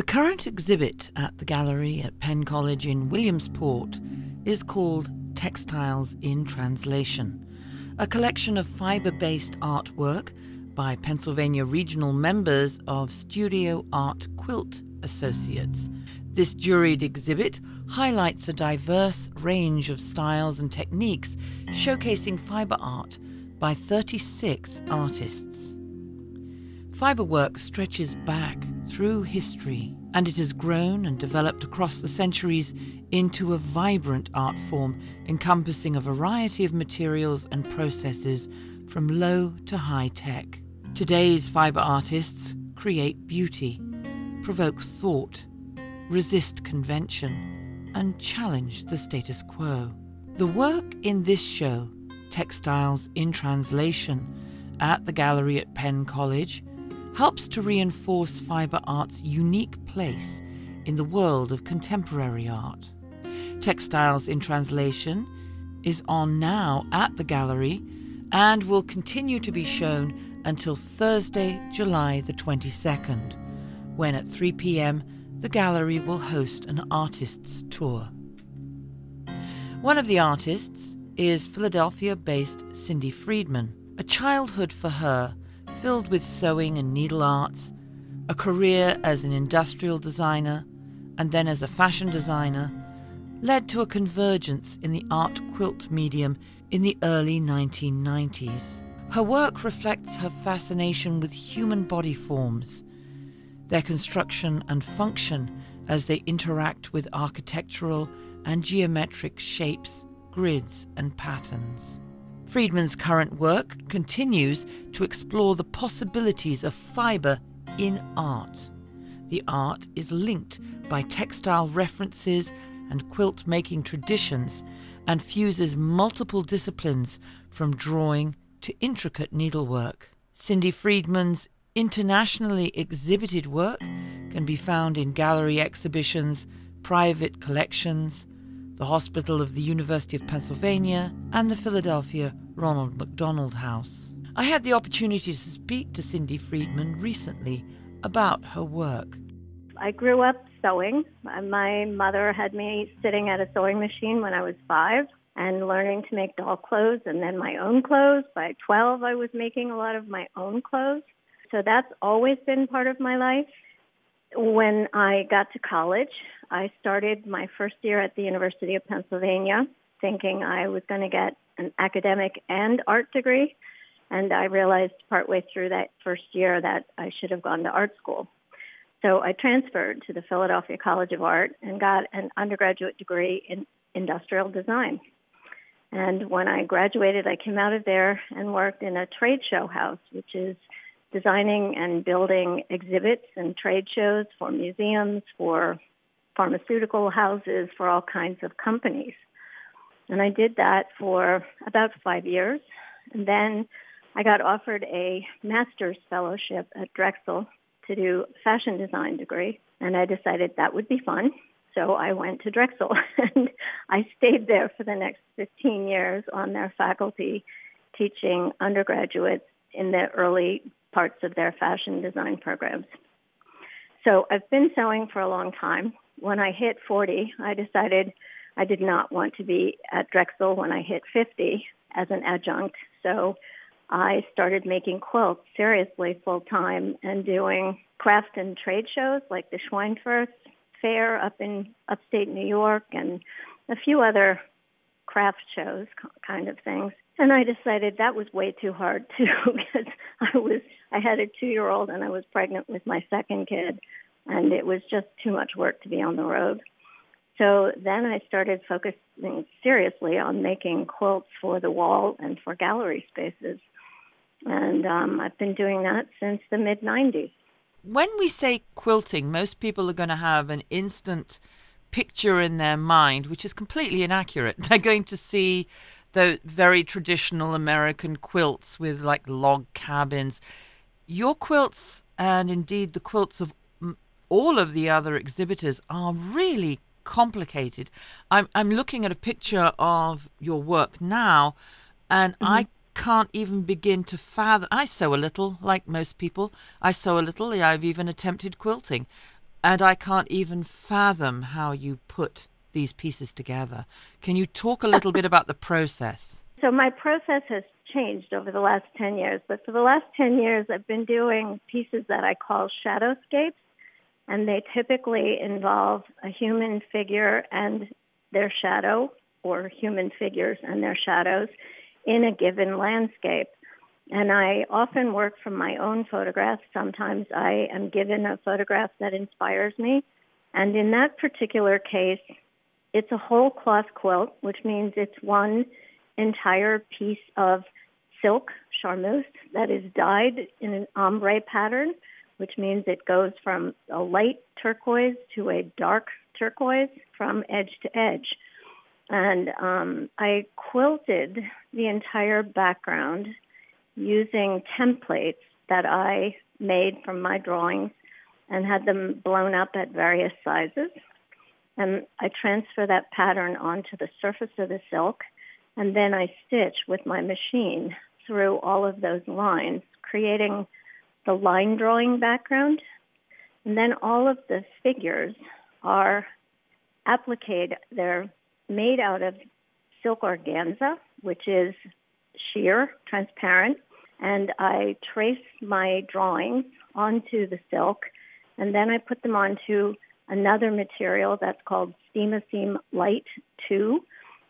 The current exhibit at the gallery at Penn College in Williamsport is called Textiles in Translation, a collection of fiber based artwork by Pennsylvania regional members of Studio Art Quilt Associates. This juried exhibit highlights a diverse range of styles and techniques showcasing fiber art by 36 artists. Fiber work stretches back through history, and it has grown and developed across the centuries into a vibrant art form encompassing a variety of materials and processes from low to high tech. Today's fiber artists create beauty, provoke thought, resist convention, and challenge the status quo. The work in this show, Textiles in Translation, at the gallery at Penn College, helps to reinforce fiber art's unique place in the world of contemporary art. Textiles in Translation is on now at the gallery and will continue to be shown until Thursday, July the 22nd, when at 3 pm the gallery will host an artist's tour. One of the artists is Philadelphia based Cindy Friedman. A childhood for her filled with sewing and needle arts, a career as an industrial designer, and then as a fashion designer, led to a convergence in the art quilt medium in the early 1990s. Her work reflects her fascination with human body forms, their construction and function as they interact with architectural and geometric shapes, grids, and patterns. Friedman's current work continues to explore the possibilities of fiber in art. The art is linked by textile references and quilt making traditions and fuses multiple disciplines from drawing to intricate needlework. Cindy Friedman's internationally exhibited work can be found in gallery exhibitions, private collections, the Hospital of the University of Pennsylvania, and the Philadelphia Ronald McDonald House. I had the opportunity to speak to Cindy Friedman recently about her work. I grew up sewing. My mother had me sitting at a sewing machine when I was five and learning to make doll clothes and then my own clothes. By 12, I was making a lot of my own clothes. So that's always been part of my life. When I got to college, I started my first year at the University of Pennsylvania thinking I was going to get an academic and art degree. And I realized partway through that first year that I should have gone to art school. So I transferred to the Philadelphia College of Art and got an undergraduate degree in industrial design. And when I graduated, I came out of there and worked in a trade show house, which is designing and building exhibits and trade shows for museums, for pharmaceutical houses, for all kinds of companies. And I did that for about five years. And then I got offered a master's fellowship at Drexel to do fashion design degree. And I decided that would be fun. So I went to Drexel and I stayed there for the next 15 years on their faculty teaching undergraduates in the early parts of their fashion design programs. So I've been sewing for a long time. When I hit 40, I decided I did not want to be at Drexel when I hit 50 as an adjunct. So I started making quilts seriously full time and doing craft and trade shows like the Schweinfurth Fair up in upstate New York and a few other craft shows kind of things. And I decided that was way too hard too because I was I had a 2-year-old and I was pregnant with my second kid and it was just too much work to be on the road. So then I started focusing seriously on making quilts for the wall and for gallery spaces. And um, I've been doing that since the mid 90s. When we say quilting, most people are going to have an instant picture in their mind, which is completely inaccurate. They're going to see the very traditional American quilts with like log cabins. Your quilts, and indeed the quilts of all of the other exhibitors, are really complicated. I'm I'm looking at a picture of your work now, and mm-hmm. I can't even begin to fathom. I sew a little, like most people. I sew a little. I've even attempted quilting. and I can't even fathom how you put these pieces together. Can you talk a little bit about the process? So, my process has changed over the last 10 years, but for the last 10 years, I've been doing pieces that I call shadowscapes, and they typically involve a human figure and their shadow, or human figures and their shadows, in a given landscape. And I often work from my own photographs. Sometimes I am given a photograph that inspires me. And in that particular case, it's a whole cloth quilt, which means it's one entire piece of silk charmeuse that is dyed in an ombre pattern, which means it goes from a light turquoise to a dark turquoise from edge to edge. And um, I quilted the entire background using templates that I made from my drawings and had them blown up at various sizes. And I transfer that pattern onto the surface of the silk, and then I stitch with my machine through all of those lines, creating the line drawing background. And then all of the figures are appliqued, they're made out of silk organza, which is sheer, transparent, and I trace my drawings onto the silk, and then I put them onto another material that's called Steam-A-Seam Light 2,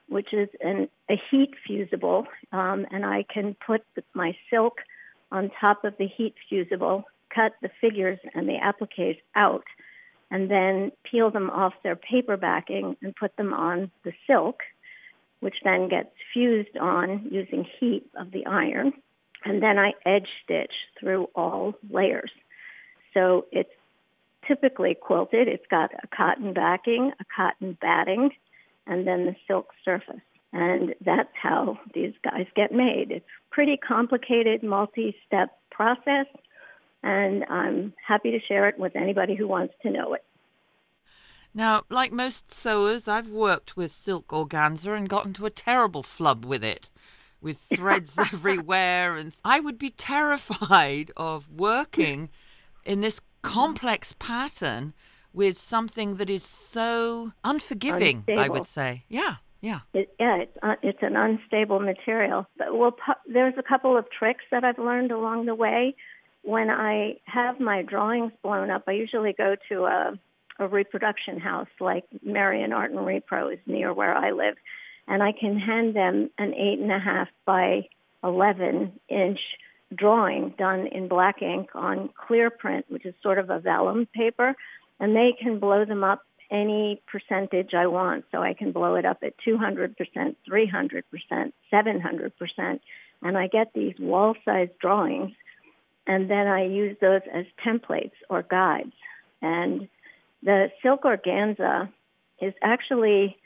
which is an, a heat fusible, um, and I can put my silk on top of the heat fusible, cut the figures and the appliques out, and then peel them off their paper backing and put them on the silk, which then gets fused on using heat of the iron and then I edge stitch through all layers. So it's typically quilted. It's got a cotton backing, a cotton batting, and then the silk surface. And that's how these guys get made. It's pretty complicated, multi-step process, and I'm happy to share it with anybody who wants to know it. Now, like most sewers, I've worked with silk organza and got into a terrible flub with it with threads everywhere. And I would be terrified of working in this complex pattern with something that is so unforgiving, unstable. I would say. Yeah. Yeah. It, yeah, it's uh, it's an unstable material. But well, pu- there's a couple of tricks that I've learned along the way. When I have my drawings blown up, I usually go to a a reproduction house like Marion Art and Repro is near where I live, and I can hand them an eight and a half by 11 inch drawing done in black ink on clear print, which is sort of a vellum paper, and they can blow them up any percentage I want. So I can blow it up at 200%, 300%, 700%, and I get these wall sized drawings, and then I use those as templates or guides. And the silk organza is actually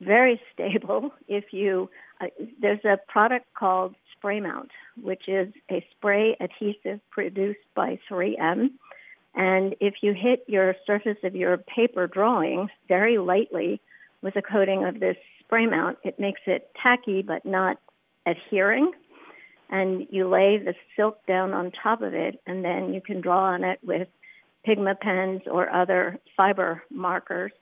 very stable if you uh, there's a product called spray mount which is a spray adhesive produced by 3m and if you hit your surface of your paper drawing very lightly with a coating of this spray mount it makes it tacky but not adhering and you lay the silk down on top of it and then you can draw on it with pigma pens or other fiber markers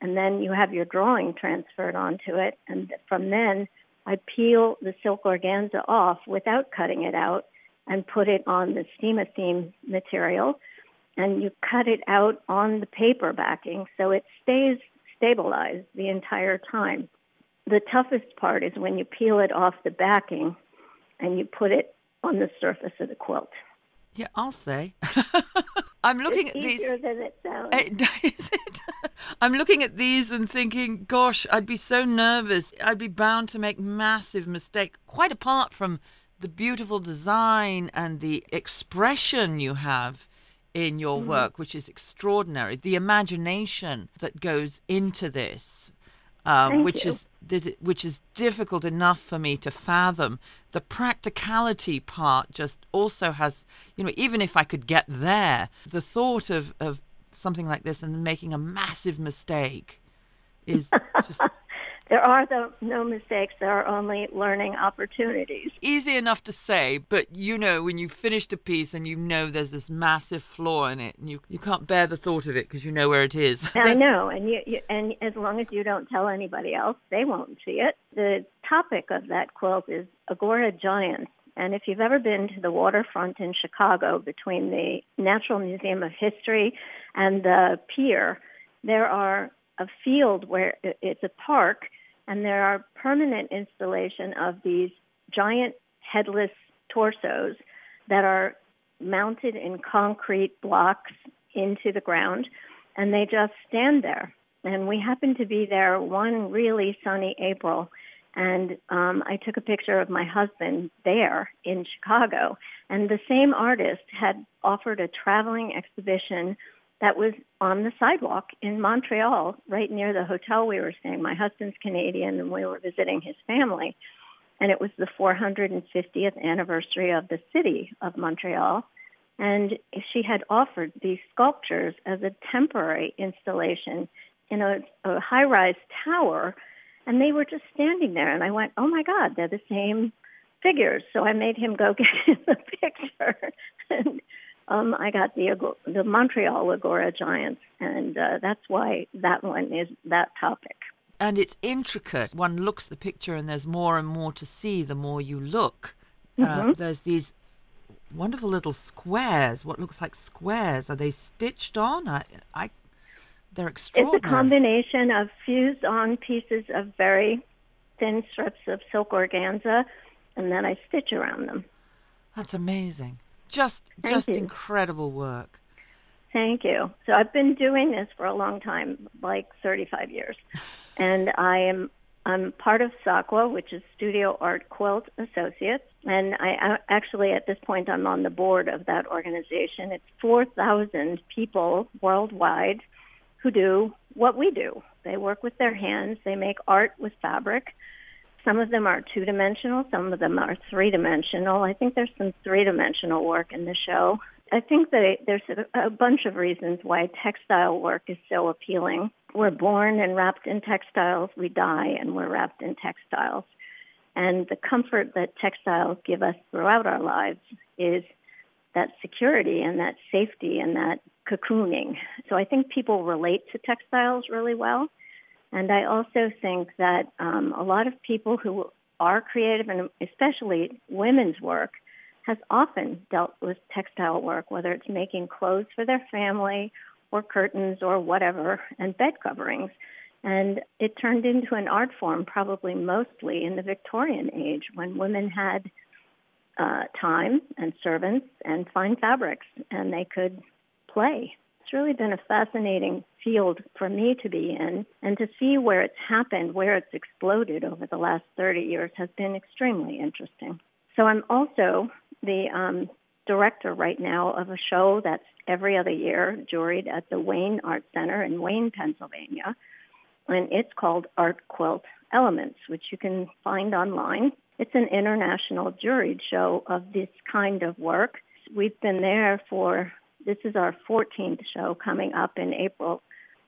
and then you have your drawing transferred onto it. And from then, I peel the silk organza off without cutting it out and put it on the Steam-A-Seam material. And you cut it out on the paper backing so it stays stabilized the entire time. The toughest part is when you peel it off the backing and you put it on the surface of the quilt. Yeah, I'll say. I'm looking it's at these. Easier than it sounds. Eh, is it? I'm looking at these and thinking, gosh, I'd be so nervous. I'd be bound to make massive mistake. Quite apart from the beautiful design and the expression you have in your mm. work, which is extraordinary. The imagination that goes into this um, which you. is which is difficult enough for me to fathom. The practicality part just also has, you know, even if I could get there, the thought of, of something like this and making a massive mistake is just. There are no mistakes, there are only learning opportunities. Easy enough to say, but you know, when you've finished a piece and you know there's this massive flaw in it, and you, you can't bear the thought of it because you know where it is. I know, and, you, you, and as long as you don't tell anybody else, they won't see it. The topic of that quilt is Agora Giants. And if you've ever been to the waterfront in Chicago between the Natural Museum of History and the pier, there are a field where it's a park and there are permanent installation of these giant headless torsos that are mounted in concrete blocks into the ground and they just stand there. And we happened to be there one really sunny april and um, i took a picture of my husband there in chicago. And the same artist had offered a traveling exhibition that was on the sidewalk in Montreal, right near the hotel we were staying. My husband's Canadian, and we were visiting his family. And it was the 450th anniversary of the city of Montreal. And she had offered these sculptures as a temporary installation in a, a high rise tower. And they were just standing there. And I went, oh my God, they're the same figures. So I made him go get the picture. and um, I got the the Montreal Agora Giants, and uh, that's why that one is that topic. And it's intricate. One looks at the picture, and there's more and more to see the more you look. Uh, mm-hmm. Uh, there's these wonderful little squares. What looks like squares? Are they stitched on? I, I they're extraordinary. It's a combination of fused on pieces of very thin strips of silk organza, and then I stitch around them. That's amazing. Just Thank just you. incredible work. Thank you. So I've been doing this for a long time, like 35 years. and I am I'm part of SAQA, which is Studio Art Quilt Associates, and I actually at this point I'm on the board of that organization. It's 4,000 people worldwide who do what we do. They work with their hands, they make art with fabric, some of them are two dimensional, some of them are three dimensional. I think there's some three dimensional work in the show. I think that there's a, a bunch of reasons why textile work is so appealing. We're born and wrapped in textiles, we die and we're wrapped in textiles. And the comfort that textiles give us throughout our lives is that security and that safety and that cocooning. So I think people relate to textiles really well. And I also think that um, a lot of people who are creative, and especially women's work, has often dealt with textile work, whether it's making clothes for their family or curtains or whatever, and bed coverings. And it turned into an art form probably mostly in the Victorian age when women had uh, time and servants and fine fabrics and they could play it's really been a fascinating field for me to be in, and to see where it's happened, where it's exploded over the last 30 years has been extremely interesting. So I'm also the um, director right now of a show that's every other year juried at the Wayne Art Center in Wayne, Pennsylvania, and it's called Art Quilt Elements, which you can find online. It's an international juried show of this kind of work. We've been there for this is our 14th show coming up in April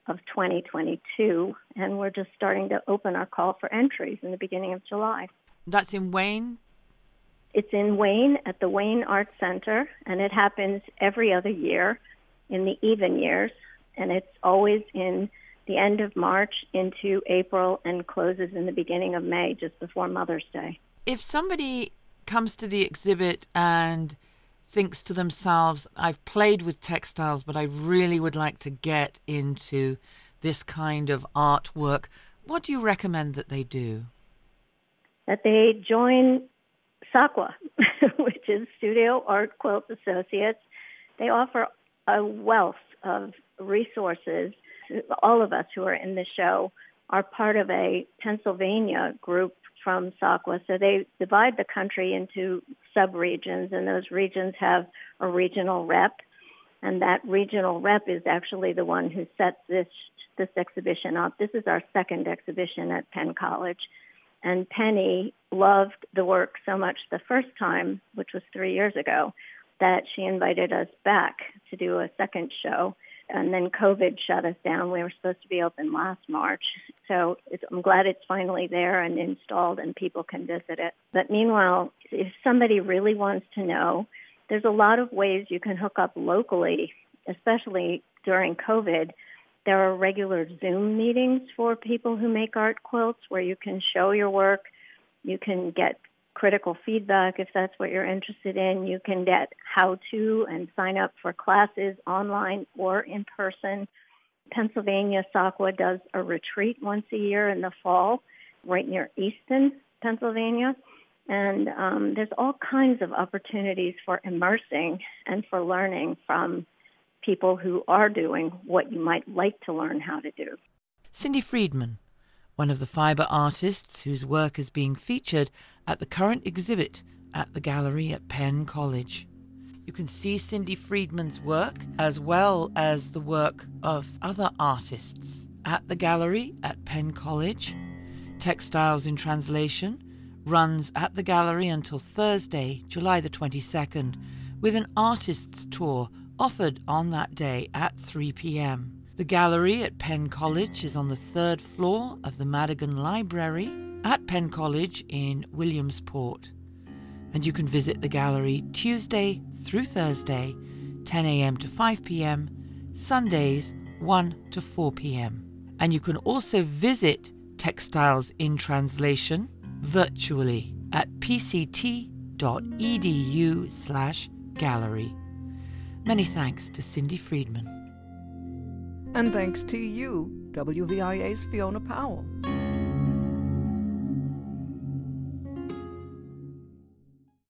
of 2022, and we're just starting to open our call for entries in the beginning of July. That's in Wayne? It's in Wayne at the Wayne Art Center, and it happens every other year in the even years, and it's always in the end of March into April and closes in the beginning of May, just before Mother's Day. If somebody comes to the exhibit and thinks to themselves, I've played with textiles, but I really would like to get into this kind of artwork, what do you recommend that they do? That they join SAQA, which is Studio Art Quilt Associates. They offer a wealth of resources. All of us who are in the show are part of a Pennsylvania group from SAQA. So they divide the country into subregions, and those regions have a regional rep. And that regional rep is actually the one who sets this this exhibition up. This is our second exhibition at Penn College. And Penny loved the work so much the first time, which was three years ago, that she invited us back to do a second show. And then COVID shut us down. We were supposed to be open last March. So I'm glad it's finally there and installed and people can visit it. But meanwhile, if somebody really wants to know, there's a lot of ways you can hook up locally, especially during COVID. There are regular Zoom meetings for people who make art quilts where you can show your work. You can get critical feedback if that's what you're interested in. You can get how to and sign up for classes online or in person. Pennsylvania SAQA does a retreat once a year in the fall right near Easton, Pennsylvania. And um, there's all kinds of opportunities for immersing and for learning from people who are doing what you might like to learn how to do. Cindy Friedman, one of the fibre artists whose work is being featured at the current exhibit at the gallery at Penn College. You can see Cindy Friedman's work as well as the work of other artists at the gallery at Penn College. Textiles in Translation runs at the gallery until Thursday, July the 22nd, with an artists' tour offered on that day at 3 p.m. The gallery at Penn College is on the third floor of the Madigan Library at Penn College in Williamsport. And you can visit the gallery Tuesday through Thursday, 10 a.m. to 5 p.m., Sundays, 1 to 4 p.m. And you can also visit Textiles in Translation virtually at pct.edu slash gallery. Many thanks to Cindy Friedman. And thanks to you, WVIA's Fiona Powell.